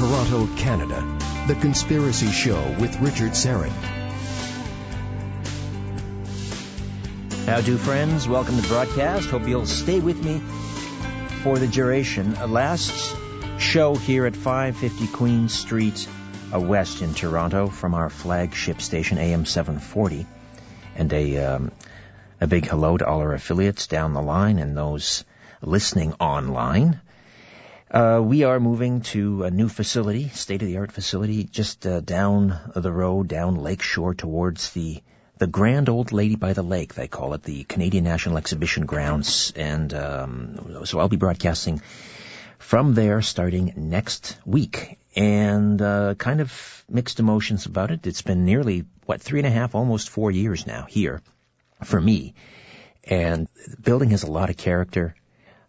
Toronto, Canada. The Conspiracy Show with Richard Syrett. How do, friends? Welcome to the broadcast. Hope you'll stay with me for the duration. Uh, last show here at 550 Queen Street uh, West in Toronto from our flagship station AM 740. And a, um, a big hello to all our affiliates down the line and those listening online. Uh, we are moving to a new facility, state-of-the-art facility, just uh, down the road, down Lakeshore towards the the Grand Old Lady by the Lake, they call it, the Canadian National Exhibition Grounds. And um, so I'll be broadcasting from there starting next week. And uh, kind of mixed emotions about it. It's been nearly, what, three and a half, almost four years now here for me. And the building has a lot of character.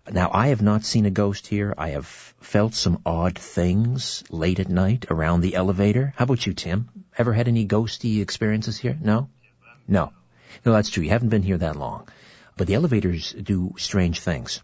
Now, I have not seen a ghost here. I have felt some odd things late at night around the elevator. How about you, Tim? Ever had any ghosty experiences here? No? No. No, that's true. You haven't been here that long. But the elevators do strange things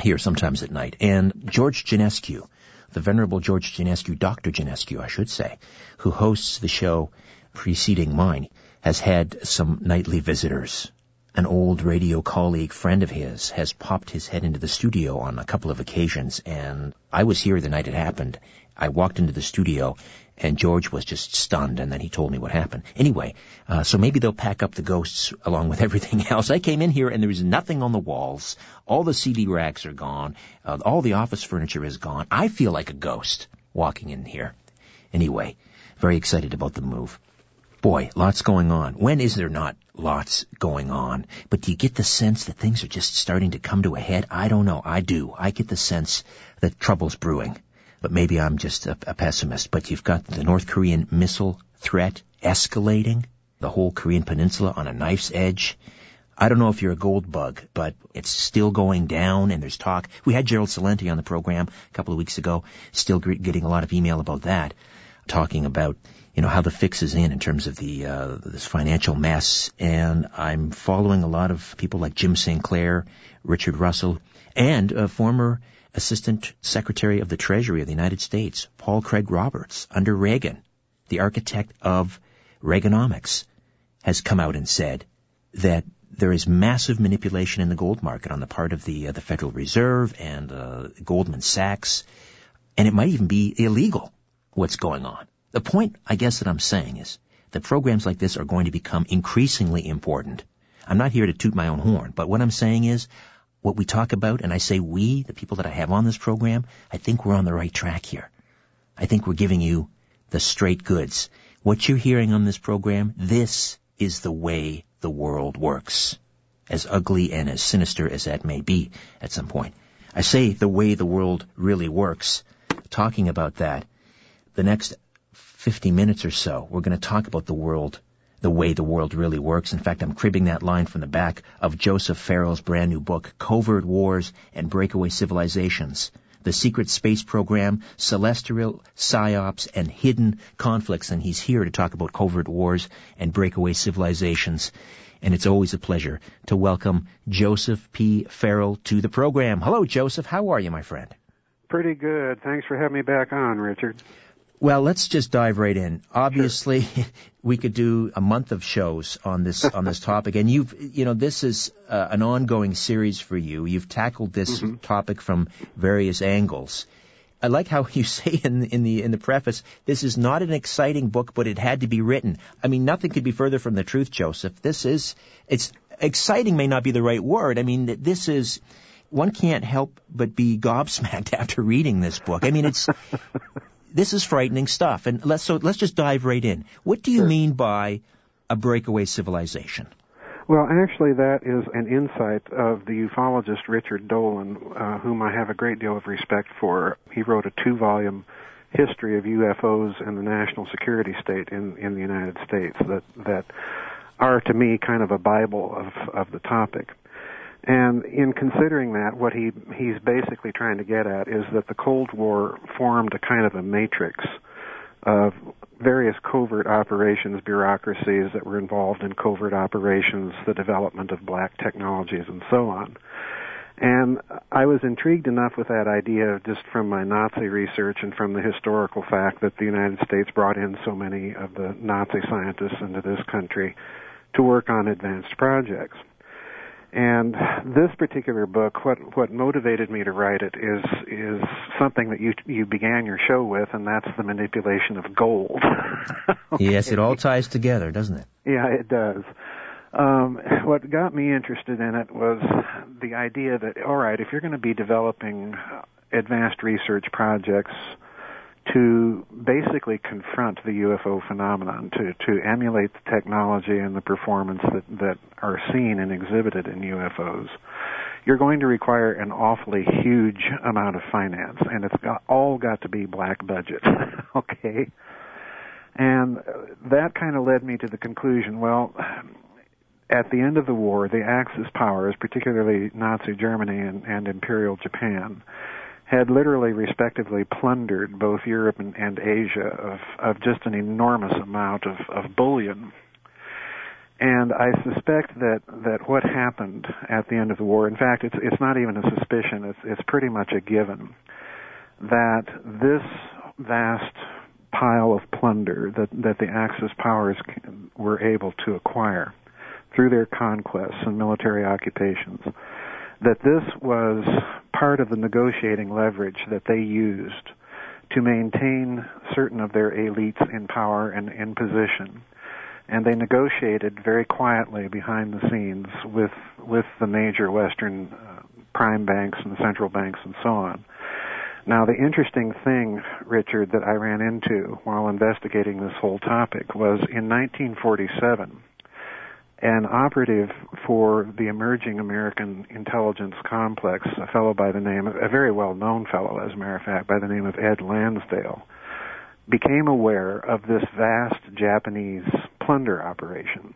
here sometimes at night. And George Ginescu, the venerable George Ginescu, Dr. Ginescu, I should say, who hosts the show preceding mine, has had some nightly visitors. An old radio colleague friend of his has popped his head into the studio on a couple of occasions and I was here the night it happened. I walked into the studio and George was just stunned, and then he told me what happened. Anyway, uh, so maybe they'll pack up the ghosts along with everything else. I came in here and there was nothing on the walls. All the CD racks are gone. Uh, all the office furniture is gone. I feel like a ghost walking in here. Anyway, very excited about the move. Boy, lots going on. When is there not lots going on? But do you get the sense that things are just starting to come to a head? I don't know. I do. I get the sense that trouble's brewing but maybe I'm just a, a pessimist. But you've got the North Korean missile threat escalating, the whole Korean peninsula on a knife's edge. I don't know if you're a gold bug, but it's still going down and there's talk. We had Gerald Celente on the program a couple of weeks ago, still getting a lot of email about that, talking about, you know, how the fix is in in terms of the, uh, this financial mess. And I'm following a lot of people like Jim Sinclair, Richard Russell, and a former Assistant Secretary of the Treasury of the United States, Paul Craig Roberts, under Reagan, the architect of Reaganomics, has come out and said that there is massive manipulation in the gold market on the part of the uh, the Federal Reserve and uh, Goldman Sachs, and it might even be illegal. What's going on? The point, I guess, that I'm saying is that programs like this are going to become increasingly important. I'm not here to toot my own horn, but what I'm saying is what we talk about, and I say we, the people that I have on this program, I think we're on the right track here. I think we're giving you the straight goods. What you're hearing on this program, this is the way the world works. As ugly and as sinister as that may be at some point. I say the way the world really works, talking about that. The next 50 minutes or so, we're going to talk about the world the way the world really works. In fact, I'm cribbing that line from the back of Joseph Farrell's brand new book, Covert Wars and Breakaway Civilizations. The Secret Space Program, Celestial Psyops, and Hidden Conflicts. And he's here to talk about covert wars and breakaway civilizations. And it's always a pleasure to welcome Joseph P. Farrell to the program. Hello, Joseph. How are you, my friend? Pretty good. Thanks for having me back on, Richard. Well, let's just dive right in. Obviously, sure. we could do a month of shows on this on this topic, and you've you know this is uh, an ongoing series for you. You've tackled this mm-hmm. topic from various angles. I like how you say in in the in the preface, this is not an exciting book, but it had to be written. I mean, nothing could be further from the truth, Joseph. This is it's exciting may not be the right word. I mean, this is one can't help but be gobsmacked after reading this book. I mean, it's this is frightening stuff. And let's so let's just dive right in. What do you sure. mean by a breakaway civilization? Well, actually, that is an insight of the ufologist Richard Dolan, uh, whom I have a great deal of respect for. He wrote a two-volume history of UFOs and the national security state in in the United States that that are to me kind of a bible of of the topic. And in considering that, what he he's basically trying to get at is that the Cold War formed a kind of a matrix of various covert operations bureaucracies that were involved in covert operations, the development of black technologies, and so on. And I was intrigued enough with that idea just from my Nazi research and from the historical fact that the United States brought in so many of the Nazi scientists into this country to work on advanced projects. And this particular book, what what motivated me to write it is is something that you you began your show with, and that's the manipulation of gold. okay. Yes, it all ties together, doesn't it? Yeah, it does. Um, what got me interested in it was the idea that all right, if you're going to be developing advanced research projects to basically confront the UFO phenomenon, to, to emulate the technology and the performance that, that are seen and exhibited in UFOs, you're going to require an awfully huge amount of finance, and it's got, all got to be black budget, okay? And that kind of led me to the conclusion, well, at the end of the war, the Axis powers, particularly Nazi Germany and, and Imperial Japan, had literally respectively plundered both Europe and, and Asia of, of just an enormous amount of, of bullion. And I suspect that, that what happened at the end of the war, in fact, it's, it's not even a suspicion, it's, it's pretty much a given, that this vast pile of plunder that, that the Axis powers were able to acquire through their conquests and military occupations, that this was part of the negotiating leverage that they used to maintain certain of their elites in power and in position. And they negotiated very quietly behind the scenes with with the major Western uh, prime banks and central banks and so on. Now, the interesting thing, Richard, that I ran into while investigating this whole topic was in 1947 an operative for the emerging American intelligence complex, a fellow by the name a very well known fellow, as a matter of fact, by the name of Ed Lansdale, became aware of this vast Japanese plunder operation.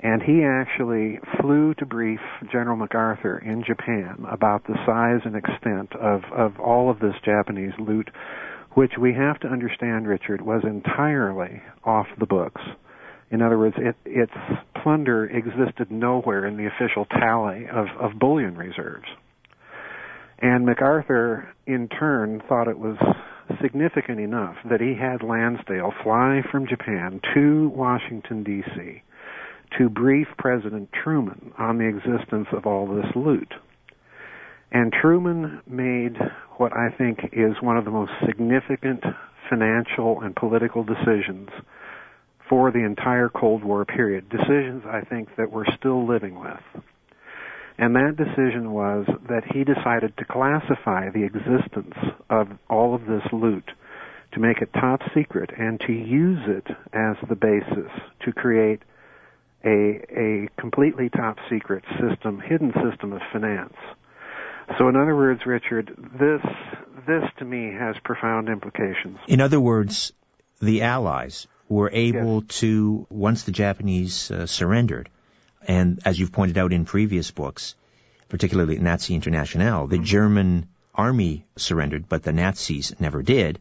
And he actually flew to brief General MacArthur in Japan about the size and extent of, of all of this Japanese loot, which we have to understand, Richard, was entirely off the books in other words, it, its plunder existed nowhere in the official tally of, of bullion reserves. And MacArthur, in turn, thought it was significant enough that he had Lansdale fly from Japan to Washington, D.C. to brief President Truman on the existence of all this loot. And Truman made what I think is one of the most significant financial and political decisions for the entire Cold War period. Decisions I think that we're still living with. And that decision was that he decided to classify the existence of all of this loot, to make it top secret, and to use it as the basis to create a, a completely top secret system, hidden system of finance. So in other words, Richard, this, this to me has profound implications. In other words, the Allies were able yes. to, once the Japanese uh, surrendered, and as you've pointed out in previous books, particularly Nazi International, the mm-hmm. German army surrendered, but the Nazis never did.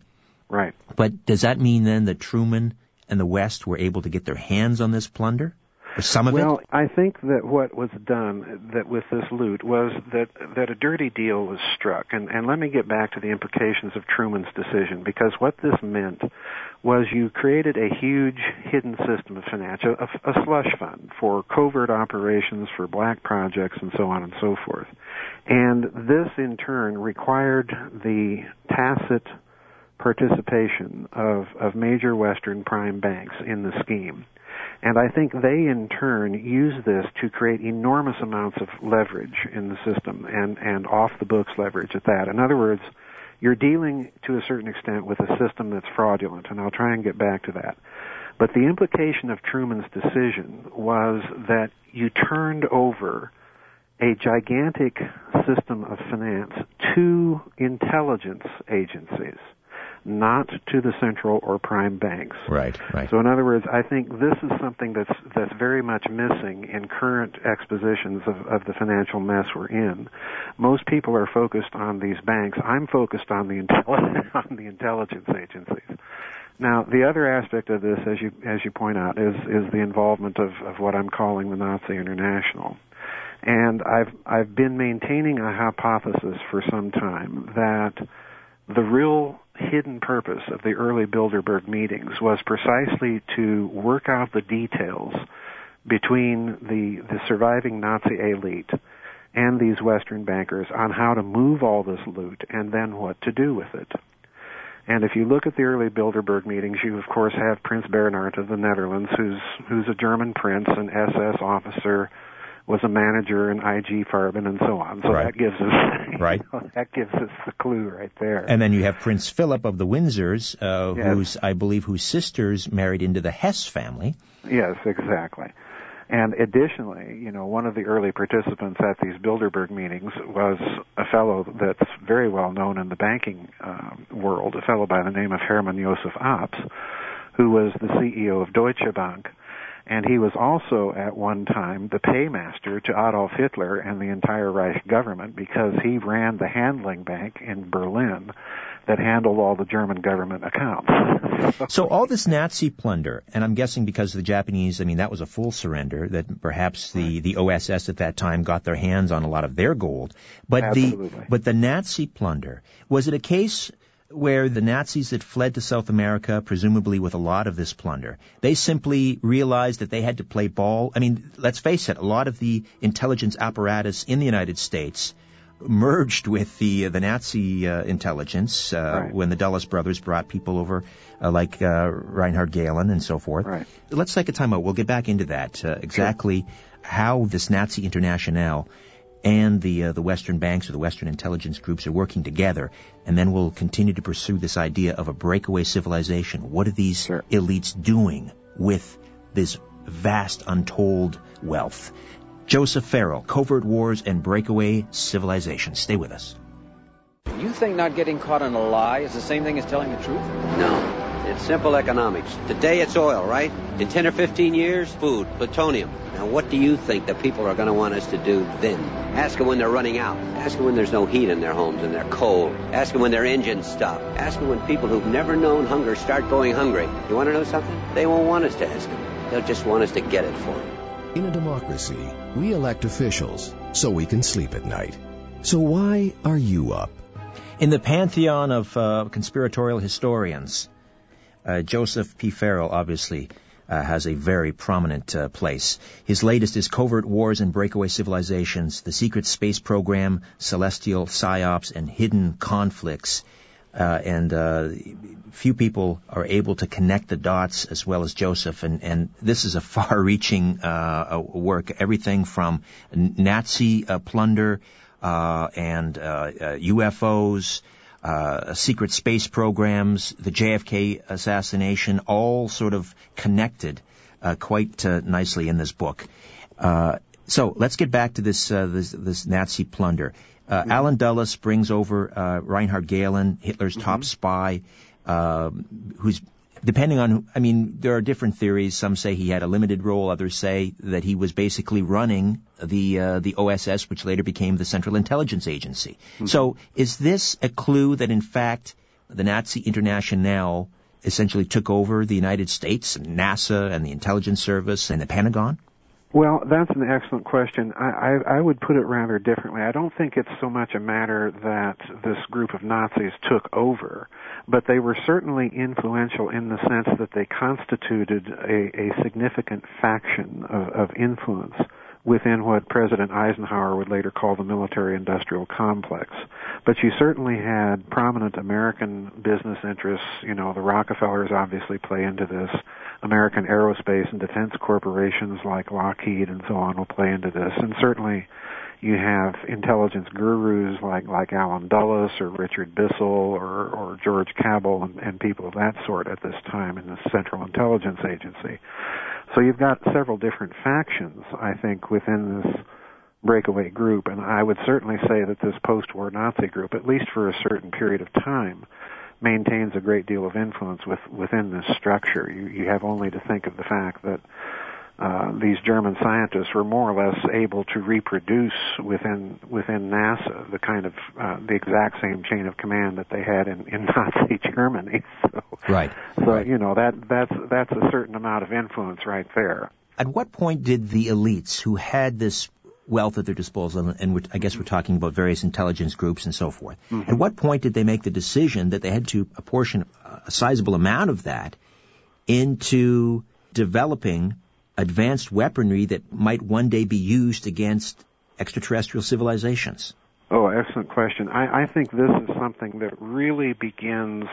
Right. But does that mean then that Truman and the West were able to get their hands on this plunder? Some of well, it? Well, I think that what was done that with this loot was that that a dirty deal was struck, and and let me get back to the implications of Truman's decision because what this meant was you created a huge hidden system of financial a, a slush fund for covert operations, for black projects, and so on and so forth, and this in turn required the tacit participation of, of major Western prime banks in the scheme. And I think they in turn use this to create enormous amounts of leverage in the system and, and off the books leverage at that. In other words, you're dealing to a certain extent with a system that's fraudulent, and I'll try and get back to that. But the implication of Truman's decision was that you turned over a gigantic system of finance to intelligence agencies not to the central or prime banks. Right, right. So in other words, I think this is something that's that's very much missing in current expositions of, of the financial mess we're in. Most people are focused on these banks. I'm focused on the intelligence on the intelligence agencies. Now, the other aspect of this, as you as you point out, is is the involvement of, of what I'm calling the Nazi International. And I've I've been maintaining a hypothesis for some time that the real hidden purpose of the early Bilderberg meetings was precisely to work out the details between the the surviving Nazi elite and these Western bankers on how to move all this loot and then what to do with it. And if you look at the early Bilderberg meetings, you of course have Prince Bernhard of the Netherlands, who's who's a German prince, an SS officer, was a manager in IG Farben, and so on. So right. that gives us right. Know, that gives us the clue right there. And then you have Prince Philip of the Windsors, uh, yes. who's I believe whose sisters married into the Hess family. Yes, exactly. And additionally, you know, one of the early participants at these Bilderberg meetings was a fellow that's very well known in the banking uh, world, a fellow by the name of Hermann Josef Abs, who was the CEO of Deutsche Bank. And he was also at one time the paymaster to Adolf Hitler and the entire Reich government because he ran the handling bank in Berlin that handled all the German government accounts. so all this Nazi plunder, and I'm guessing because the Japanese, I mean, that was a full surrender, that perhaps the, the OSS at that time got their hands on a lot of their gold. But Absolutely. the, but the Nazi plunder, was it a case where the Nazis that fled to South America, presumably with a lot of this plunder, they simply realized that they had to play ball. I mean, let's face it, a lot of the intelligence apparatus in the United States merged with the the Nazi uh, intelligence uh, right. when the Dulles brothers brought people over uh, like uh, Reinhard Gehlen and so forth. Right. Let's take a time out. We'll get back into that uh, exactly sure. how this Nazi internationale and the uh, the Western banks or the Western intelligence groups are working together, and then we'll continue to pursue this idea of a breakaway civilization. What are these sure. elites doing with this vast, untold wealth? Joseph Farrell, Covert Wars and Breakaway Civilization. Stay with us. You think not getting caught in a lie is the same thing as telling the truth? No. It's simple economics. Today it's oil, right? In 10 or 15 years, food, plutonium. Now, what do you think the people are going to want us to do then? Ask them when they're running out. Ask them when there's no heat in their homes and they're cold. Ask them when their engines stop. Ask them when people who've never known hunger start going hungry. You want to know something? They won't want us to ask them. They'll just want us to get it for them. In a democracy, we elect officials so we can sleep at night. So why are you up? In the pantheon of uh, conspiratorial historians, Joseph P. Farrell obviously uh, has a very prominent uh, place. His latest is Covert Wars and Breakaway Civilizations, the Secret Space Program, Celestial Psyops, and Hidden Conflicts. Uh, and uh, few people are able to connect the dots as well as Joseph. And, and this is a far-reaching uh, work. Everything from Nazi uh, plunder uh, and UFOs, uh, secret space programs, the JFK assassination, all sort of connected uh, quite uh, nicely in this book. Uh so let's get back to this this, this Nazi plunder. Uh, mm-hmm. Allen Dulles brings over uh, Reinhard Gehlen, Hitler's mm-hmm. top spy, uh, who's depending on. I mean, there are different theories. Some say he had a limited role. Others say that he was basically running the uh, the OSS, which later became the Central Intelligence Agency. Mm-hmm. So, is this a clue that in fact the Nazi Internationale essentially took over the United States, and NASA, and the intelligence service, and the Pentagon? Well, that's an excellent question. I, I, I would put it rather differently. I don't think it's so much a matter that this group of Nazis took over, but they were certainly influential in the sense that they constituted a, a significant faction of, of influence within what President Eisenhower would later call the military industrial complex. But you certainly had prominent American business interests, you know, the Rockefellers obviously play into this. American aerospace and defense corporations like Lockheed and so on will play into this. And certainly you have intelligence gurus like like Allen Dulles or Richard Bissell or or George Cabell and, and people of that sort at this time in the Central Intelligence Agency. So you've got several different factions, I think, within this breakaway group, and I would certainly say that this post-war Nazi group, at least for a certain period of time, maintains a great deal of influence with, within this structure. You, you have only to think of the fact that uh, these German scientists were more or less able to reproduce within within NASA the kind of uh, the exact same chain of command that they had in, in Nazi Germany. So, right. So right. you know that that's that's a certain amount of influence right there. At what point did the elites who had this wealth at their disposal, and I guess we're talking about various intelligence groups and so forth. Mm-hmm. At what point did they make the decision that they had to apportion a sizable amount of that into developing advanced weaponry that might one day be used against extraterrestrial civilizations? Oh, excellent question. I, I think this is something that really begins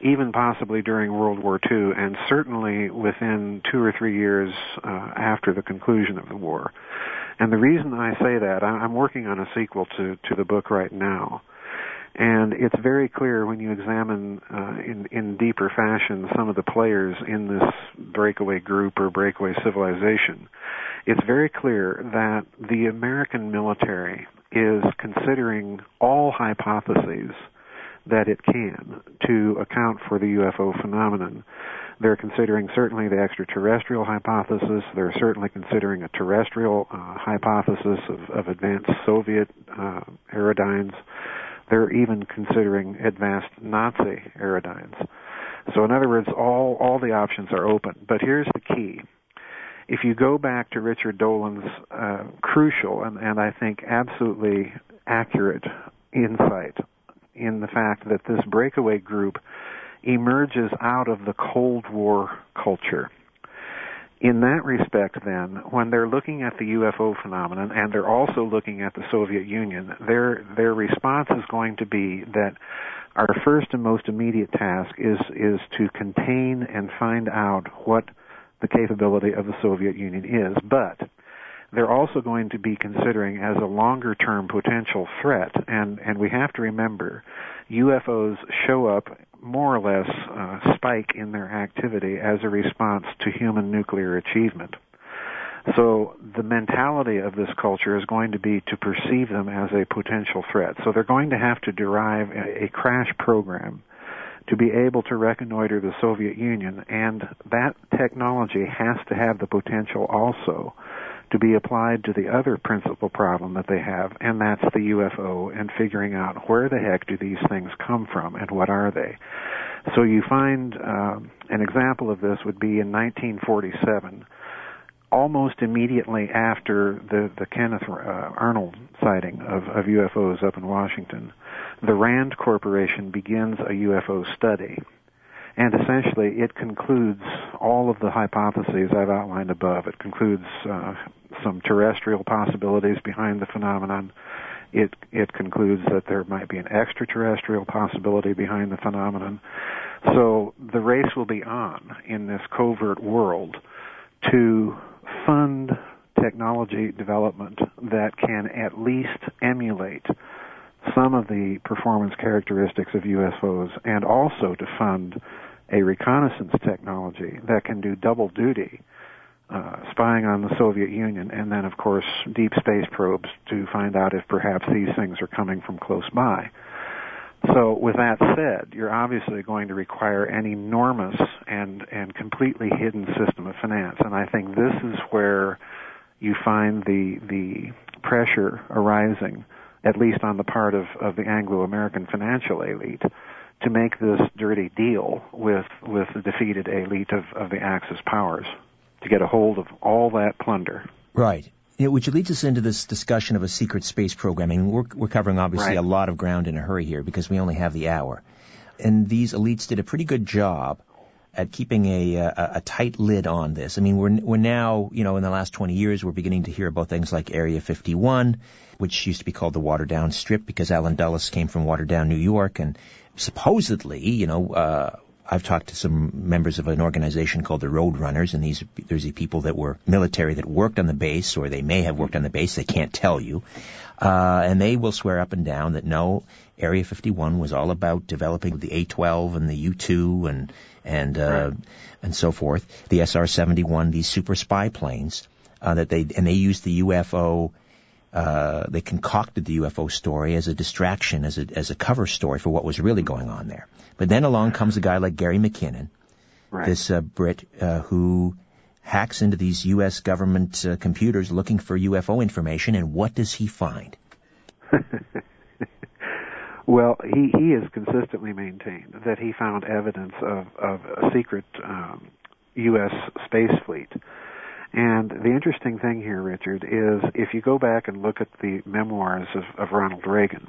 even possibly during World War II, and certainly within two or three years uh, after the conclusion of the war. And the reason I say that, I'm working on a sequel to, to the book right now. And it's very clear when you examine uh, in, in deeper fashion some of the players in this breakaway group or breakaway civilization. It's very clear that the American military is considering all hypotheses that it can to account for the UFO phenomenon. They're considering certainly the extraterrestrial hypothesis. They're certainly considering a terrestrial uh, hypothesis of, of, advanced Soviet uh, aerodynes. They're even considering advanced Nazi aerodynes. So in other words, all, all the options are open. But here's the key. If you go back to Richard Dolan's uh, crucial and, and I think absolutely accurate insight in the fact that this breakaway group emerges out of the Cold War culture. In that respect, then, when they're looking at the UFO phenomenon and they're also looking at the Soviet Union, their their response is going to be that our first and most immediate task is is to contain and find out what the capability of the Soviet Union is. But they're also going to be considering as a longer term potential threat and and we have to remember UFOs show up more or less uh, spike in their activity as a response to human nuclear achievement. So the mentality of this culture is going to be to perceive them as a potential threat. So they're going to have to derive a, a crash program to be able to reconnoiter the Soviet Union and that technology has to have the potential also to be applied to the other principal problem that they have, and that's the UFO and figuring out where the heck do these things come from and what are they. So you find um, an example of this would be in 1947, almost immediately after the the Kenneth uh, Arnold sighting of, of UFOs up in Washington. The Rand Corporation begins a UFO study and essentially, it concludes all of the hypotheses I've outlined above. It concludes uh, some terrestrial possibilities behind the phenomenon. It it concludes that there might be an extraterrestrial possibility behind the phenomenon. So the race will be on in this covert world to fund technology development that can at least emulate some of the performance characteristics of UFOs and also to fund a reconnaissance technology that can do double duty, uh, spying on the Soviet Union, and then, of course, deep space probes to find out if perhaps these things are coming from close by. So, with that said, you're obviously going to require an enormous and and completely hidden system of finance, and I think this is where you find the the pressure arising, at least on the part of, of the Anglo-American financial elite, to make this dirty deal with with the defeated elite of, of the Axis powers to get a hold of all that plunder. Right. Which leads us into this discussion of a secret space program. I mean, we're, we're covering obviously right. a lot of ground in a hurry here because we only have the hour. And these elites did a pretty good job at keeping a, a, a tight lid on this. I mean, we're we're now, you know, in the last 20 years, we're beginning to hear about things like Area 51, which used to be called the Watertown Strip because Allen Dulles came from Watertown, New York, and supposedly, you know, uh, I've talked to some members of an organization called the Roadrunners, and these there's the people that were military that worked on the base, or they may have worked on the base. They can't tell you, uh, and they will swear up and down that no, Area 51 was all about developing the A-12 and the U-2 and and uh, right. and so forth. The SR-71, these super spy planes uh, that they and they used the UFO uh, they concocted the UFO story as a distraction, as a, as a cover story for what was really going on there. But then along comes a guy like Gary McKinnon, right. this uh, Brit uh, who hacks into these U.S. government uh, computers looking for UFO information, and what does he find? well, he he has consistently maintained that he found evidence of of a secret um, U.S. space fleet And the interesting thing here, Richard, is if you go back and look at the memoirs of, of Ronald Reagan,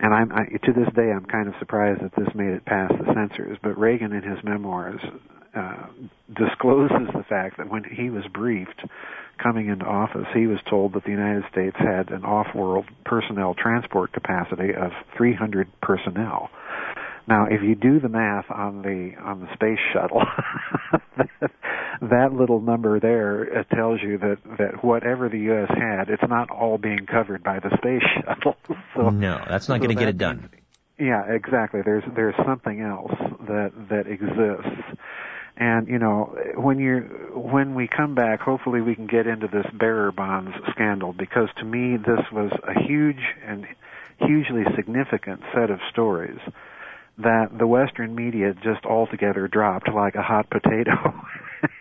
and I'm I, to this day I'm kind of surprised that this made it past the censors. But Reagan, in his memoirs, uh, discloses the fact that when he was briefed coming into office, he was told that the United States had an off-world personnel transport capacity of 300 personnel. Now, if you do the math on the on the space shuttle, that little number there uh, tells you that that whatever the U.S. had, it's not all being covered by the space shuttle. so, no, that's not so going to get it done. Yeah, exactly. There's there's something else that that exists. And you know, when you when we come back, hopefully we can get into this bearer bonds scandal because to me this was a huge and hugely significant set of stories that the Western media just altogether dropped like a hot potato.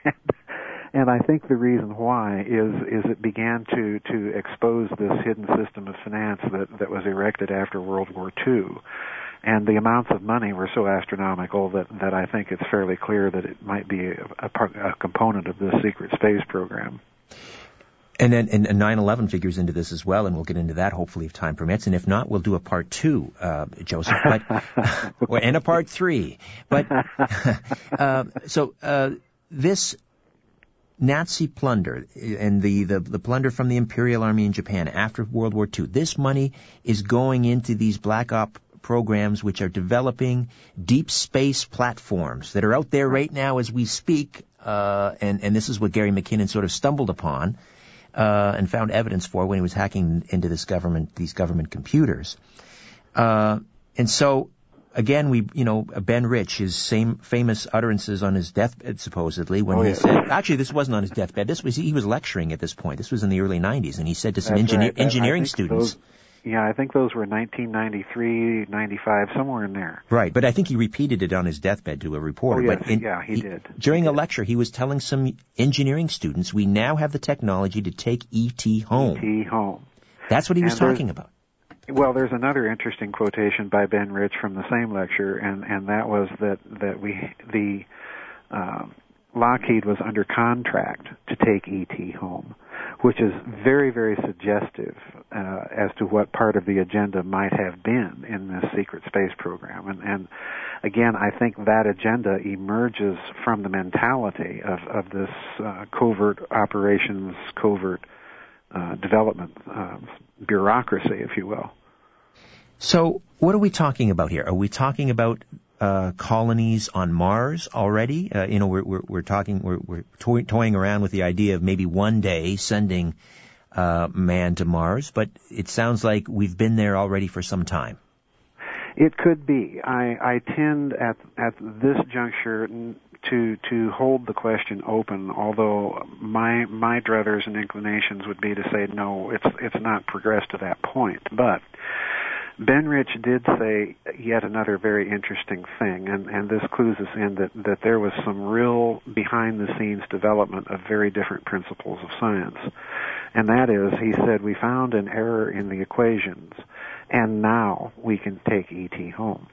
and I think the reason why is is it began to to expose this hidden system of finance that that was erected after World War II. And the amounts of money were so astronomical that, that I think it's fairly clear that it might be a, a, part, a component of this secret space program. And then and, 9/11 figures into this as well, and we'll get into that hopefully if time permits. And if not, we'll do a part two, uh, Joseph, but and a part three. But uh, so uh, this Nazi plunder and the, the, the plunder from the Imperial Army in Japan after World War II. This money is going into these black op programs which are developing deep space platforms that are out there right now as we speak. Uh, and, and this is what Gary McKinnon sort of stumbled upon uh, and found evidence for when he was hacking into this government, these government computers. Uh, and so, again, we, you know, Ben Rich, his same famous utterances on his deathbed, supposedly, when oh, he yeah. said, actually, this wasn't on his deathbed. This was he was lecturing at this point. This was in the early '90s, and he said to some engineer, right. engineering students. Those, yeah, I think those were 1993, 95, somewhere in there. Right, but I think he repeated it on his deathbed to a reporter. Oh, yes, but in, yeah, he, did. During he a did. lecture, he was telling some engineering students, "We now have the technology to take ET home." ET home. That's what he was And talking about. Well, there's another interesting quotation by Ben Rich from the same lecture, and and that was that that we the um, Lockheed was under contract to take ET home, which is very very suggestive uh, as to what part of the agenda might have been in this secret space program, and and again, I think that agenda emerges from the mentality of of this uh, covert operations, covert uh, development uh, bureaucracy, if you will. So, what are we talking about here? Are we talking about uh, colonies on Mars already? Uh, you know, we're we're, we're talking we're, we're toy, toying around with the idea of maybe one day sending uh, man to Mars, but it sounds like we've been there already for some time. It could be. I, I tend at at this juncture to to hold the question open. Although my my druthers and inclinations would be to say no, it's it's not progressed to that point. But Ben Rich did say yet another very interesting thing, and, and this clues us in that, that there was some real behind the scenes development of very different principles of science. And that is, he said, we found an error in the equations, and now we can take ET home.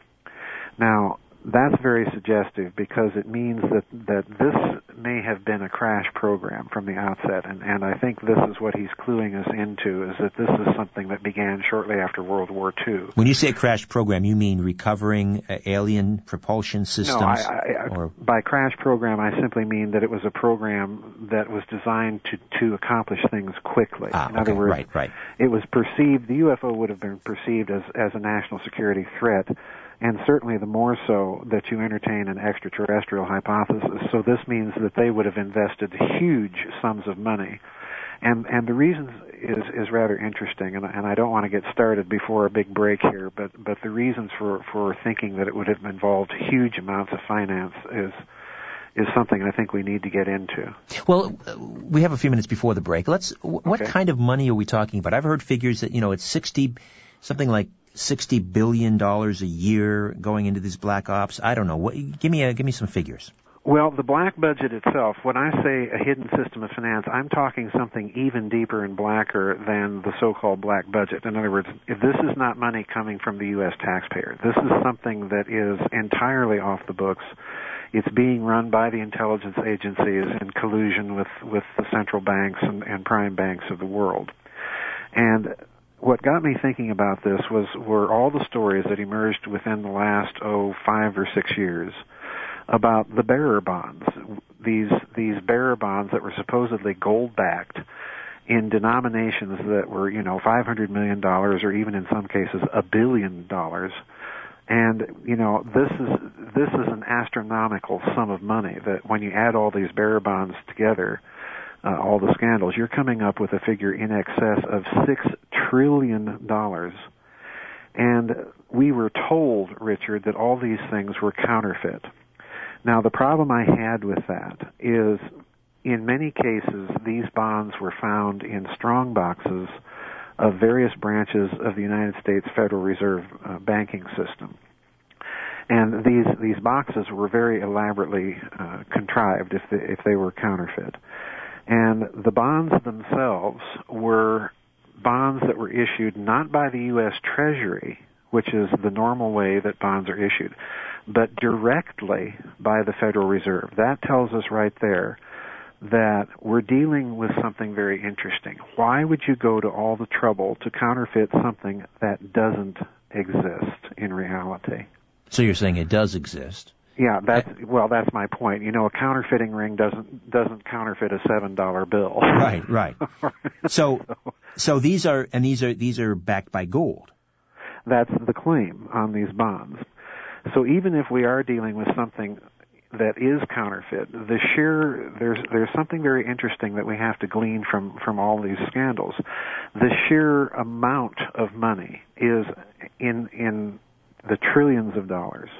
Now, that's very suggestive because it means that, that this may have been a crash program from the outset, and, and I think this is what he's cluing us into, is that this is something that began shortly after World War II. When you say crash program, you mean recovering uh, alien propulsion systems? No, I, I, or... by crash program, I simply mean that it was a program that was designed to, to accomplish things quickly. Ah, In okay, other words, right, right. it was perceived, the UFO would have been perceived as, as a national security threat, and certainly the more so that you entertain an extraterrestrial hypothesis. So this means that they would have invested huge sums of money. And and the reason is is rather interesting, and and I don't want to get started before a big break here, but but the reasons for for thinking that it would have involved huge amounts of finance is is something I think we need to get into. Well, we have a few minutes before the break. Let's. What Okay. kind of money are we talking about? I've heard figures that you know it's sixty, something like sixty billion dollars a year going into these black ops. I don't know. What, give me a give me some figures. Well, the black budget itself, when I say a hidden system of finance, I'm talking something even deeper and blacker than the so-called black budget. In other words, if this is not money coming from the U.S. taxpayer. This is something that is entirely off the books. it's being run by the intelligence agencies in collusion with with the central banks and, and prime banks of the world. And what got me thinking about this was were all the stories that emerged within the last oh five or six years about the bearer bonds. These these bearer bonds that were supposedly gold backed in denominations that were, you know, five hundred million dollars or even in some cases a billion dollars. And you know, this is this is an astronomical sum of money that when you add all these bearer bonds together, uh, all the scandals, you're coming up with a figure in excess of six trillion dollars. And we were told, Richard, that all these things were counterfeit. Now, the problem I had with that is in many cases, these bonds were found in strong boxes of various branches of the United States Federal Reserve uh, banking system. And these these boxes were very elaborately uh, contrived if if they were counterfeit. And the bonds themselves were bonds that were issued not by the U.S. Treasury, which is the normal way that bonds are issued, but directly by the Federal Reserve. That tells us right there that we're dealing with something very interesting. Why would you go to all the trouble to counterfeit something that doesn't exist in reality? So you're saying it does exist? Yeah, that's well. That's my point. You know, a counterfeiting ring doesn't doesn't counterfeit a seven dollar bill. Right, right. so, so these are and these are these are backed by gold. That's the claim on these bonds. So even if we are dealing with something that is counterfeit, the sheer there's there's something very interesting that we have to glean from from all these scandals. The sheer amount of money is in in the trillions of dollars.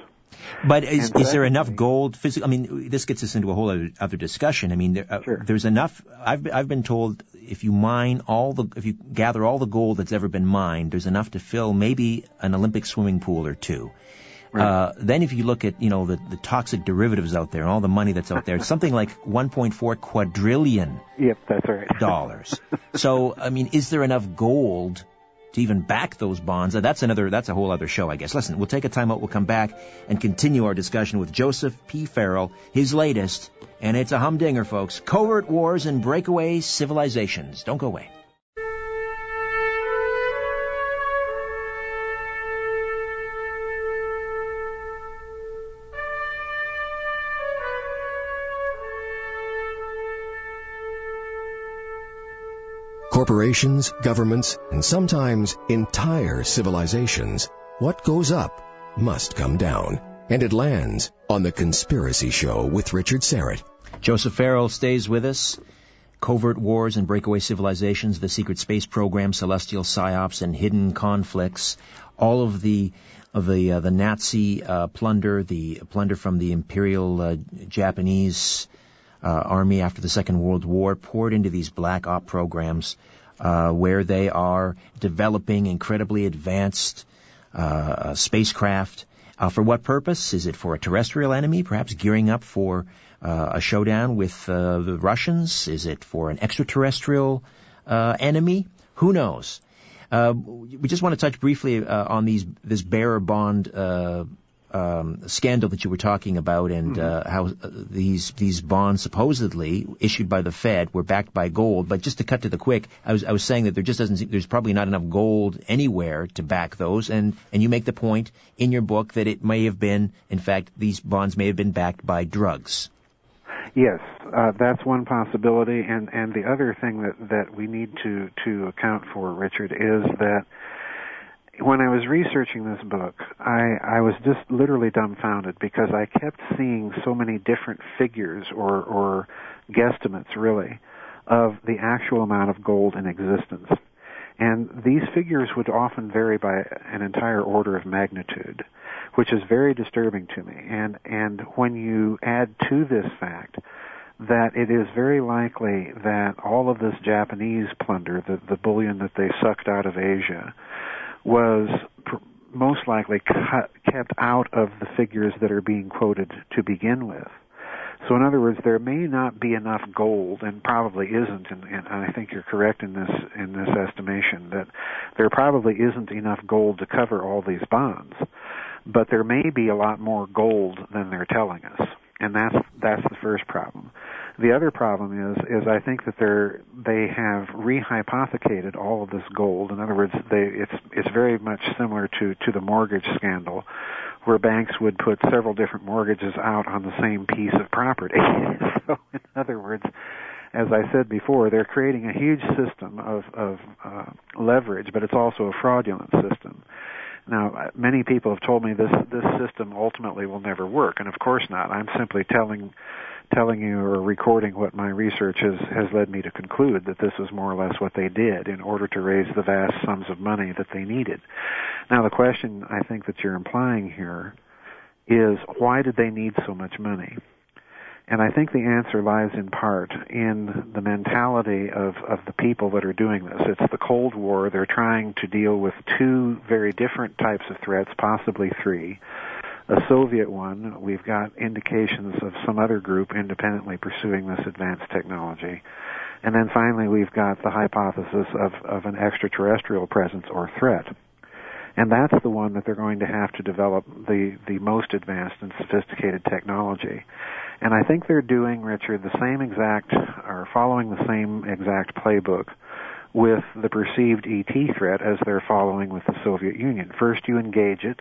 But is, is there enough gold physical? I mean, this gets us into a whole other, other discussion. I mean, there, uh, sure. there's enough. I've I've been told if you mine all the if you gather all the gold that's ever been mined, there's enough to fill maybe an Olympic swimming pool or two. Right. Uh, then if you look at, you know, the, the toxic derivatives out there and all the money that's out there, it's something like 1.4 quadrillion yep, that's right. dollars. so, I mean, is there enough gold to even back those bonds? Uh, that's another, that's a whole other show, I guess. Listen, we'll take a time out. We'll come back and continue our discussion with Joseph P. Farrell, his latest, and it's a humdinger, folks. Covert Wars and Breakaway Civilizations. Don't go away. Corporations, governments, and sometimes entire civilizations, what goes up must come down. And it lands on The Conspiracy Show with Richard Syrett. Joseph Farrell stays with us. Covert wars and breakaway civilizations, the secret space program, celestial psyops, and hidden conflicts. All of the of the uh, the Nazi uh, plunder, the plunder from the Imperial uh, Japanese army after the Second World War, poured into these black op programs, uh, where they are developing incredibly advanced uh, spacecraft. Uh for what purpose? Is it for a terrestrial enemy, perhaps gearing up for uh, a showdown with uh, the Russians? Is it for an extraterrestrial uh, enemy? Who knows? Uh, we just want to touch briefly uh, on these this bearer bond um, scandal that you were talking about, and Mm-hmm. uh, how uh, these these bonds supposedly issued by the Fed were backed by gold. But just to cut to the quick, I was I was saying that there just doesn't seem, there's probably not enough gold anywhere to back those, and and you make the point in your book that it may have been, in fact, these bonds may have been backed by drugs. Yes, uh, that's one possibility, and and the other thing that that we need to to account for, Richard, is that when I was researching this book, I I was just literally dumbfounded because I kept seeing so many different figures or or guesstimates, really, of the actual amount of gold in existence. And these figures would often vary by an entire order of magnitude, which is very disturbing to me. And and when you add to this fact that it is very likely that all of this Japanese plunder, the the bullion that they sucked out of Asia, was pr- most likely cut, kept out of the figures that are being quoted to begin with. So in other words, there may not be enough gold, and probably isn't, and, and I think you're correct in this in this estimation that there probably isn't enough gold to cover all these bonds, but there may be a lot more gold than they're telling us. and that's that's the first problem. The other problem is is I think that they're they have rehypothecated all of this gold. In other words, they it's it's very much similar to to the mortgage scandal, where banks would put several different mortgages out on the same piece of property. so, in other words, as I said before, they're creating a huge system of of uh, leverage, but it's also a fraudulent system. Now, many people have told me this this system ultimately will never work, and of course not. I'm simply telling telling you or recording what my research has, has led me to conclude that this is more or less what they did in order to raise the vast sums of money that they needed. Now the question I think that you're implying here is why did they need so much money? And I think the answer lies in part in the mentality of, of the people that are doing this. It's the Cold War. They're trying to deal with two very different types of threats, possibly three a Soviet one. We've got indications of some other group independently pursuing this advanced technology. And then finally, we've got the hypothesis of, of an extraterrestrial presence or threat. And that's the one that they're going to have to develop the, the most advanced and sophisticated technology. And I think they're doing, Richard, the same exact, or following the same exact playbook with the perceived ET threat as they're following with the Soviet Union. First you engage it,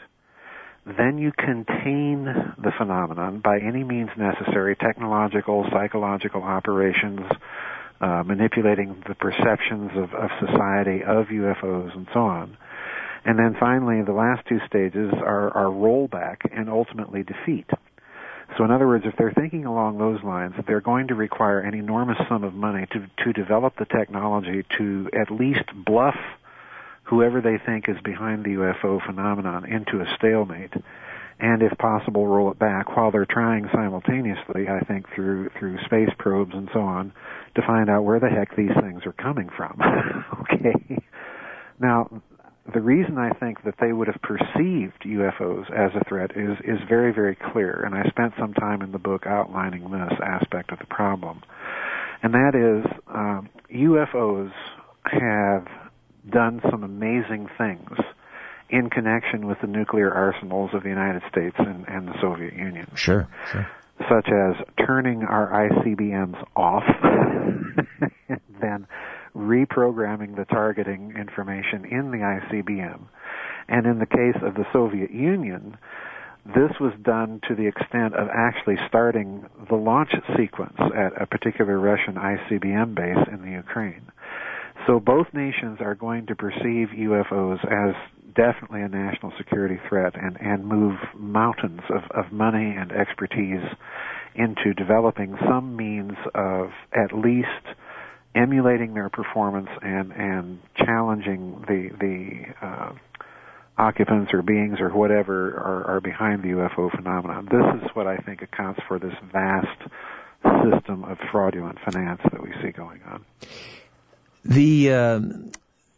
then you contain the phenomenon by any means necessary, technological, psychological operations, uh, manipulating the perceptions of, of society of UFOs and so on. And then finally, the last two stages are, are rollback and ultimately defeat. So in other words, if they're thinking along those lines, they're going to require an enormous sum of money to, to develop the technology to at least bluff whoever they think is behind the UFO phenomenon into a stalemate and if possible roll it back while they're trying simultaneously I think through through space probes and so on to find out where the heck these things are coming from. Okay. Now the reason I think that they would have perceived UFOs as a threat is is very very clear and I spent some time in the book outlining this aspect of the problem. And that is um, UFOs have done some amazing things in connection with the nuclear arsenals of the United States and, and the Soviet Union. Sure, sure. Such as turning our ICBMs off and then reprogramming the targeting information in the ICBM. And in the case of the Soviet Union, this was done to the extent of actually starting the launch sequence at a particular Russian ICBM base in the Ukraine. So both nations are going to perceive UFOs as definitely a national security threat and, and move mountains of, of money and expertise into developing some means of at least emulating their performance and, and challenging the, the uh, occupants or beings or whatever are, are behind the UFO phenomenon. This is what I think accounts for this vast system of fraudulent finance that we see going on. The uh,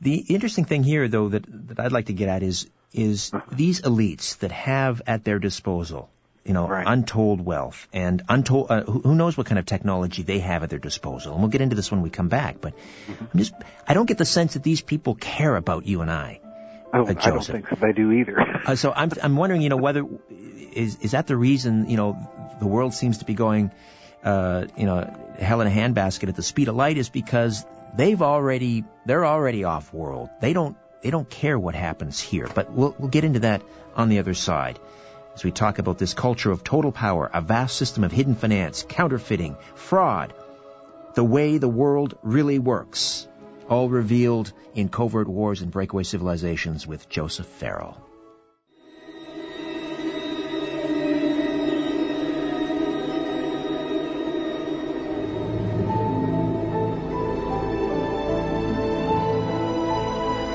the interesting thing here, though, that that I'd like to get at is is these elites that have at their disposal, you know, right. untold wealth and untold uh, who knows what kind of technology they have at their disposal. And we'll get into this when we come back. But mm-hmm. I'm just I don't get the sense that these people care about you and I. Oh, uh, I don't think so they do either. uh, so I'm I'm wondering, you know, whether is is that the reason, you know, the world seems to be going, uh, you know, hell in a handbasket at the speed of light is because they've already they're already off world. They don't they don't care what happens here. But we'll we'll get into that on the other side as we talk about this culture of total power, a vast system of hidden finance, counterfeiting, fraud, the way the world really works, all revealed in Covert Wars and Breakaway Civilizations with Joseph Farrell.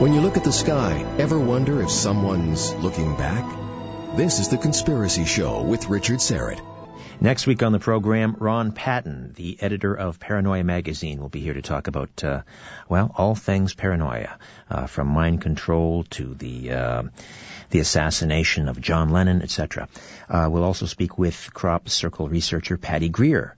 When you look at the sky, ever wonder if someone's looking back? This is The Conspiracy Show with Richard Syrett. Next week on the program, Ron Patton, the editor of Paranoia magazine, will be here to talk about, uh, well, all things paranoia, uh, from mind control to the uh, the assassination of John Lennon, etc. Uh, we'll also speak with Crop Circle researcher Patty Greer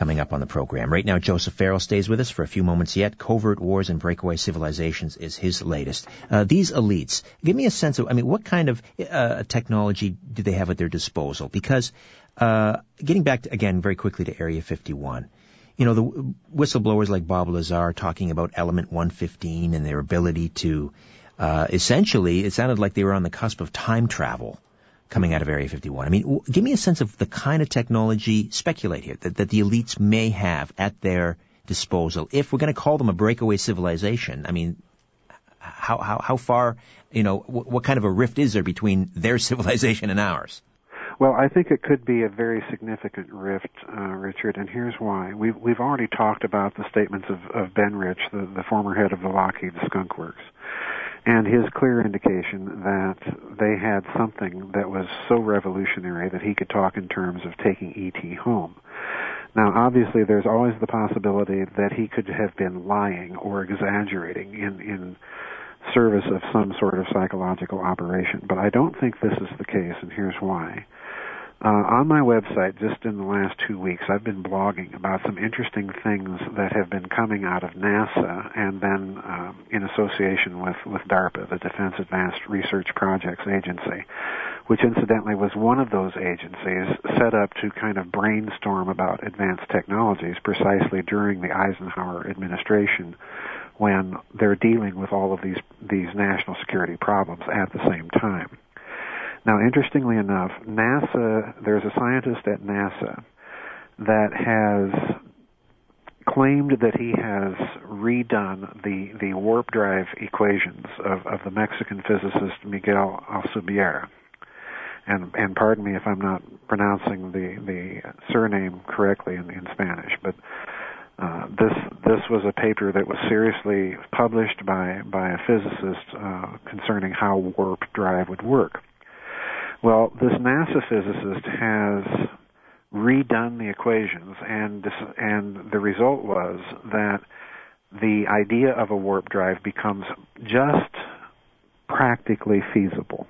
coming up on the program. Right now, Joseph Farrell stays with us for a few moments yet. Covert Wars and Breakaway Civilizations is his latest. Uh, these elites, give me a sense of, I mean, what kind of uh, technology do they have at their disposal? Because, uh, getting back to, again very quickly to Area 51, you know, the whistleblowers like Bob Lazar talking about Element 115 and their ability to, uh, essentially, it sounded like they were on the cusp of time travel coming out of Area 51? I mean, give me a sense of the kind of technology, speculate here, that, that the elites may have at their disposal. If we're going to call them a breakaway civilization, I mean, how, how, how far, you know, what, what kind of a rift is there between their civilization and ours? Well, I think it could be a very significant rift, uh, Richard, and here's why. We've, we've already talked about the statements of, of Ben Rich, the, the former head of the Lockheed Skunk Works and his clear indication that they had something that was so revolutionary that he could talk in terms of taking ET home. Now, obviously, there's always the possibility that he could have been lying or exaggerating in, in service of some sort of psychological operation, but I don't think this is the case, and here's why. Uh, on my website, just in the last two weeks, I've been blogging about some interesting things that have been coming out of NASA and then um, in association with, with DARPA, the Defense Advanced Research Projects Agency, which incidentally was one of those agencies set up to kind of brainstorm about advanced technologies precisely during the Eisenhower administration when they're dealing with all of these, these national security problems at the same time. Now, interestingly enough, NASA, there's a scientist at NASA that has claimed that he has redone the, the warp drive equations of, of the Mexican physicist Miguel Alcubierre. And, and pardon me if I'm not pronouncing the, the surname correctly in, in Spanish, but uh, this this was a paper that was seriously published by by a physicist uh, concerning how warp drive would work. Well, this NASA physicist has redone the equations, and and the result was that the idea of a warp drive becomes just practically feasible.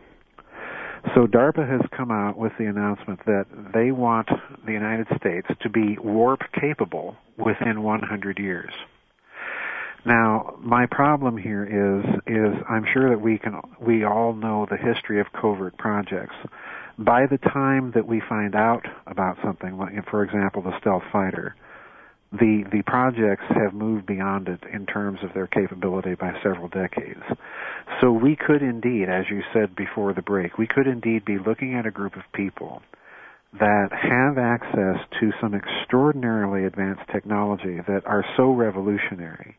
So DARPA has come out with the announcement that they want the United States to be warp capable within 100 years. Now, my problem here is is I'm sure that we can we all know the history of covert projects. By the time that we find out about something, like for example, the stealth fighter, the the projects have moved beyond it in terms of their capability by several decades. So we could indeed, as you said before the break, we could indeed be looking at a group of people that have access to some extraordinarily advanced technology that are so revolutionary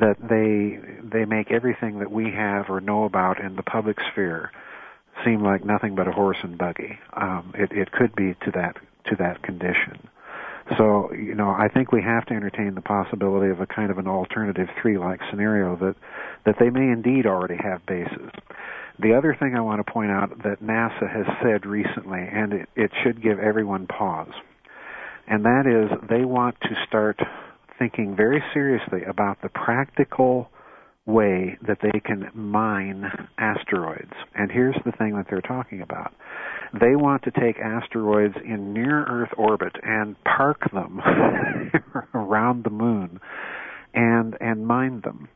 that they they make everything that we have or know about in the public sphere seem like nothing but a horse and buggy. Um, it, it could be to that to that condition. So you know, I think we have to entertain the possibility of a kind of an alternative three-like scenario that that they may indeed already have bases. The other thing I want to point out that NASA has said recently, and it, it should give everyone pause, and that is they want to start thinking very seriously about the practical way that they can mine asteroids. And here's the thing that they're talking about. They want to take asteroids in near Earth orbit and park them around the moon and and mine them.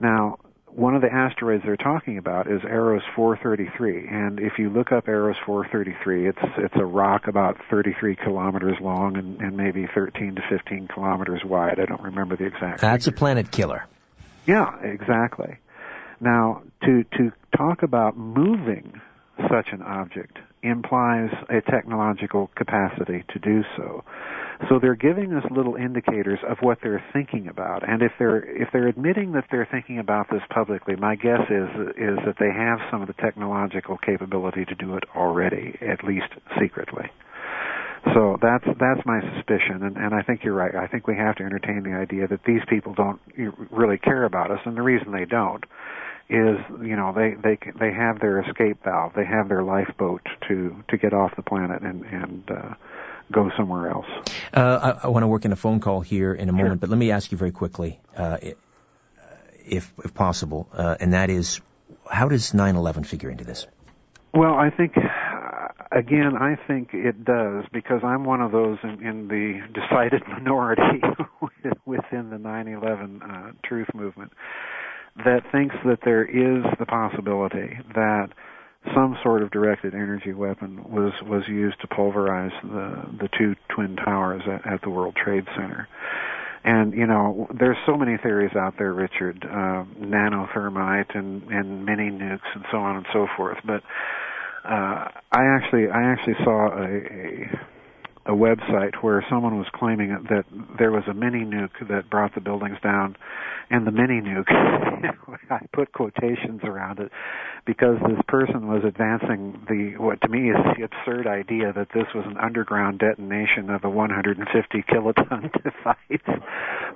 Now, one of the asteroids they're talking about is Eros 433, and if you look up Eros 433, it's it's a rock about 33 kilometers long and, and maybe 13 to 15 kilometers wide. I don't remember the exact. That's a planet killer. Yeah, exactly. Now, to to talk about moving such an object implies a technological capacity to do so. So they're giving us little indicators of what they're thinking about. And if they're if they're admitting that they're thinking about this publicly, my guess is is that they have some of the technological capability to do it already, at least secretly. So that's that's my suspicion, and, and I think you're right. I think we have to entertain the idea that these people don't really care about us, and the reason they don't is you know they they they have their escape valve, they have their lifeboat to to get off the planet and and uh, go somewhere else. Uh, I, I, want to work in a phone call here in a moment, sure. but let me ask you very quickly, uh, if if possible, uh, and that is, how does 9/11 figure into this? Well, I think again, I think it does because I'm one of those in, in the decided minority within the 9/11 uh, truth movement that thinks that there is the possibility that some sort of directed energy weapon was was used to pulverize the the two twin towers at, at the World Trade Center. And you know, there's so many theories out there, Richard, uh, nanothermite and and mini nukes and so on and so forth. But uh, I actually I actually saw a, a a website where someone was claiming that there was a mini nuke that brought the buildings down, and the mini nuke, I put quotations around it, because this person was advancing the what to me is the absurd idea that this was an underground detonation of a 150 kiloton device,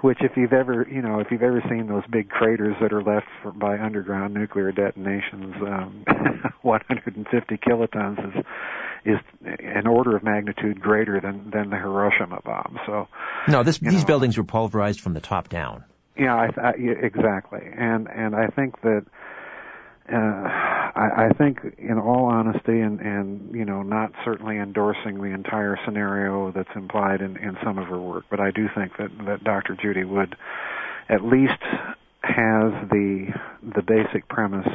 which if you've ever you know if you've ever seen those big craters that are left for, by underground nuclear detonations, um, 150 kilotons is is an order of magnitude greater than than the Hiroshima bomb. So no, this, these know, buildings were pulverized from the top down. Yeah, I, I, exactly, and and I think that. Uh, I, I think, in all honesty, and, and you know, not certainly endorsing the entire scenario that's implied in, in some of her work, but I do think that that Dr. Judy Wood at least has the the basic premise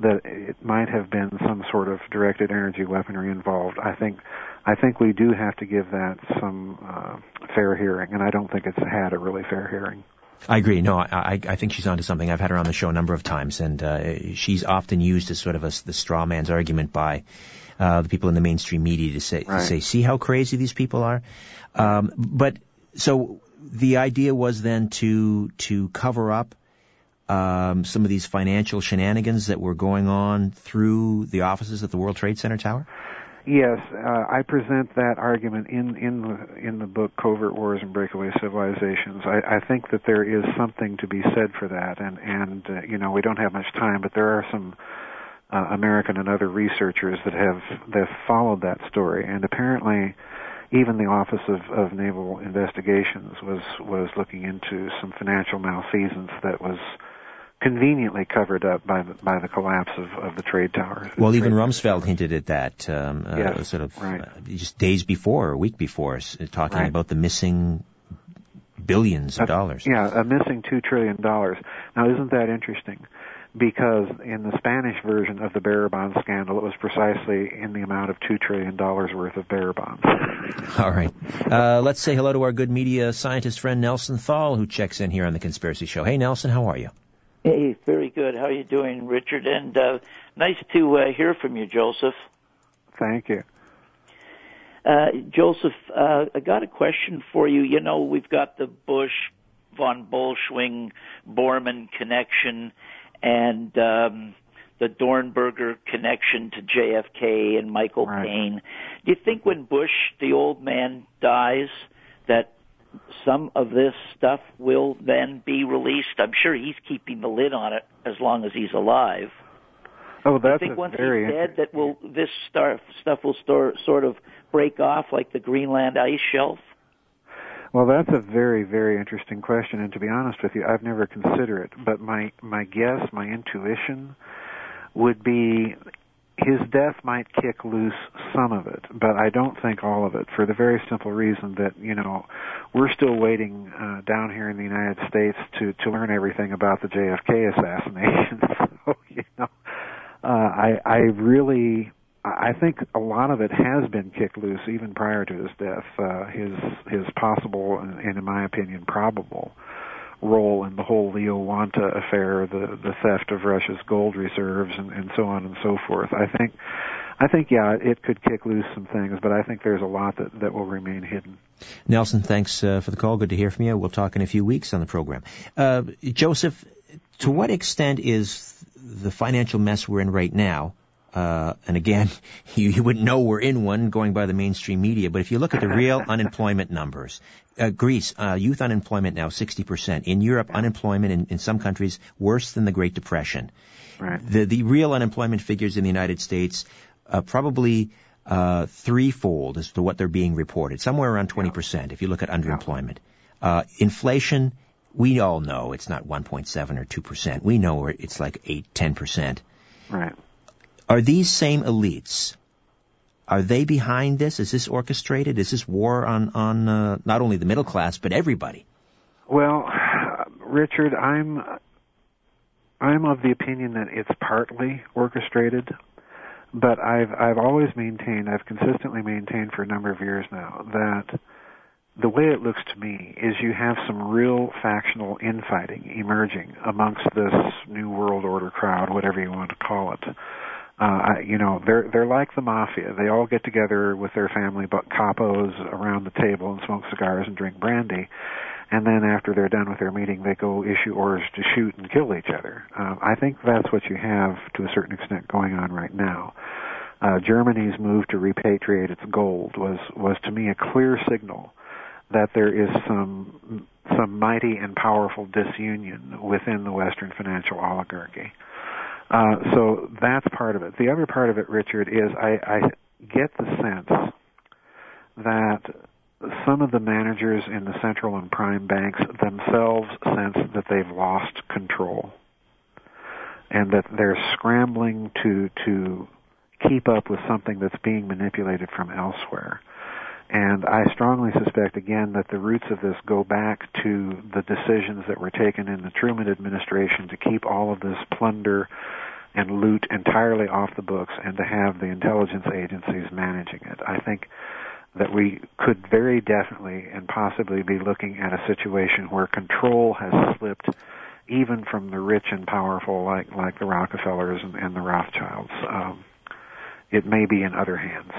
that it might have been some sort of directed energy weaponry involved. I think I think we do have to give that some uh, fair hearing, and I don't think it's had a really fair hearing. I agree. No, I, I think she's onto something. I've had her on the show a number of times, and uh, she's often used as sort of a, the straw man's argument by uh, the people in the mainstream media to say, right. to say, see how crazy these people are. Um, but so the idea was then to to cover up um, some of these financial shenanigans that were going on through the offices at the World Trade Center Tower? Yes, uh, I present that argument in in the in the book Covert Wars and Breakaway Civilizations. I, I think that there is something to be said for that, and and uh, you know we don't have much time, but there are some uh, American and other researchers that have that followed that story, and apparently even the Office of, of Naval Investigations was was looking into some financial malfeasance that was conveniently covered up by the, by the collapse of, of the trade tower. Well, even Rumsfeld hinted at that, um, uh, sort of right. uh, just days before or a week before, uh, talking right. about the missing billions of dollars. Yeah, a missing two trillion dollars. Now, isn't that interesting? Because in the Spanish version of the bearer bond scandal, it was precisely in the amount of two trillion dollars worth of bearer bonds. All right, uh, let's say hello to our good media scientist friend Nelson Thall, who checks in here on the Conspiracy Show. Hey, Nelson, how are you? Hey, very good. How are you doing, Richard? And uh, nice to uh, hear from you, Joseph. Thank you. Uh, Joseph, uh, I got a question for you. You know, we've got the Bush, von Bolschwing, Bormann connection, and um, the Dornberger connection to JFK and Michael right. Paine. Do you think when Bush, the old man, dies, that some of this stuff will then be released. I'm sure he's keeping the lid on it as long as he's alive. Oh, that's I think once very he's dead, that will this star, stuff will store, sort of break off like the Greenland ice shelf. Well, that's a very, very interesting question, and to be honest with you, I've never considered it. But my my guess, my intuition, would be his death might kick loose some of it, but I don't think all of it for the very simple reason that, you know, we're still waiting uh, down here in the United States to to learn everything about the JFK assassination. so, you know, uh, I I really I think a lot of it has been kicked loose even prior to his death. Uh, his his possible and, in my opinion, probable role in the whole Leo Wanta affair, the the theft of Russia's gold reserves, and, and so on and so forth. I think, I think, yeah, it could kick loose some things, but I think there's a lot that that will remain hidden. Nelson, thanks uh, for the call. Good to hear from you. We'll talk in a few weeks on the program. Uh, Joseph, to what extent is the financial mess we're in right now? Uh, and again, you, you, wouldn't know we're in one going by the mainstream media, but if you look at the real unemployment numbers, uh, Greece, uh, youth unemployment now 60%. In Europe, unemployment in, in, some countries worse than the Great Depression. Right. The, the real unemployment figures in the United States, uh, probably, uh, threefold as to what they're being reported, somewhere around 20% yeah. if you look at underemployment. Uh, inflation, we all know it's not 1.7 or 2%. We know it's like 8, 10%. Right are these same elites are they behind this? Is this orchestrated? Is this war on on uh, not only the middle class but everybody? Well, Richard, I'm I'm of the opinion that it's partly orchestrated, but I've I've always maintained, I've consistently maintained for a number of years now that the way it looks to me is you have some real factional infighting emerging amongst this new world order crowd, whatever you want to call it. Uh, you know, they're they're like the mafia. They all get together with their family but capos around the table and smoke cigars and drink brandy and then after they're done with their meeting, they go issue orders to shoot and kill each other. Uh, I think that's what you have to a certain extent going on right now. Uh, Germany's move to repatriate its gold was was to me a clear signal that there is some some mighty and powerful disunion within the Western financial oligarchy. Uh, so that's part of it. The other part of it, Richard, is I, I get the sense that some of the managers in the central and prime banks themselves sense that they've lost control and that they're scrambling to to keep up with something that's being manipulated from elsewhere. And I strongly suspect again that the roots of this go back to the decisions that were taken in the Truman administration to keep all of this plunder and loot entirely off the books and to have the intelligence agencies managing it. I think that we could very definitely and possibly be looking at a situation where control has slipped even from the rich and powerful like like the Rockefellers and, and the Rothschilds. Um, it may be in other hands.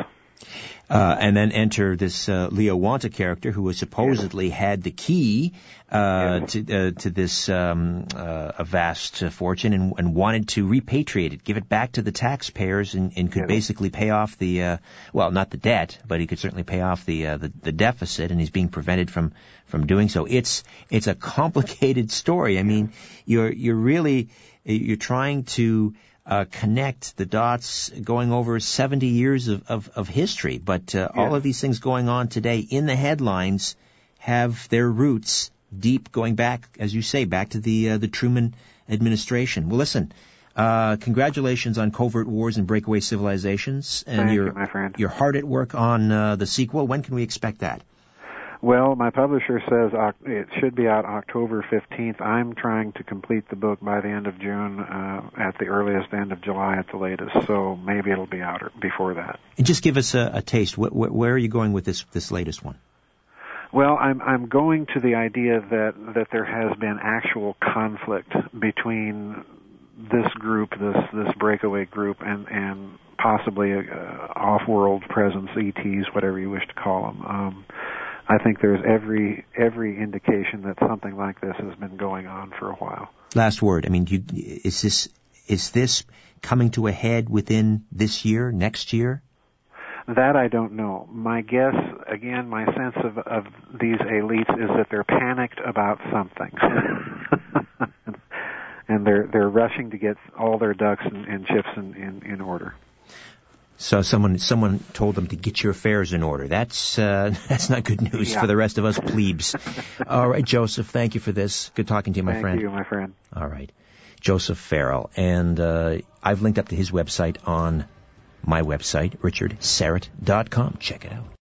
Uh, and then enter this uh, Leo Wanta character who was supposedly had the key uh, to uh, to this um, uh, a vast fortune and, and, wanted to repatriate it, give it back to the taxpayers, and, and could basically pay off the uh, well, not the debt, but he could certainly pay off the, the the deficit, and he's being prevented from from doing so. It's it's a complicated story. I mean, you're you're really you're trying to uh, connect the dots going over 70 years of, of, of history. But uh, yeah. all of these things going on today in the headlines have their roots deep going back, as you say, back to the uh, the Truman administration. Well, listen. Uh, congratulations on Covert Wars and Breakaway Civilizations, and Thank your you, my friend. your hard at work on uh, the sequel. When can we expect that? Well, my publisher says it should be out October 15th. I'm trying to complete the book by the end of June, uh, at the earliest end of July at the latest. So maybe it'll be out before that. And just give us a, a taste. Wh- wh- where are you going with this this latest one? Well, I'm I'm going to the idea that that there has been actual conflict between this group, this this breakaway group, and and possibly a, a off-world presence, ETs, whatever you wish to call them. Um, I think there's every every indication that something like this has been going on for a while. Last word. I mean, you, is this is this coming to a head within this year, next year? That I don't know. My guess, again, my sense of, of these elites is that they're panicked about something, and they're they're rushing to get all their ducks and, and chips in, in, in order. So someone someone told them to get your affairs in order. That's uh, that's not good news yeah. for the rest of us plebes. All right, Joseph, thank you for this. Good talking to you, my thank friend. Thank you, my friend. All right, Joseph Farrell, and uh, I've linked up to his website on my website, richardsyrett.com. Check it out.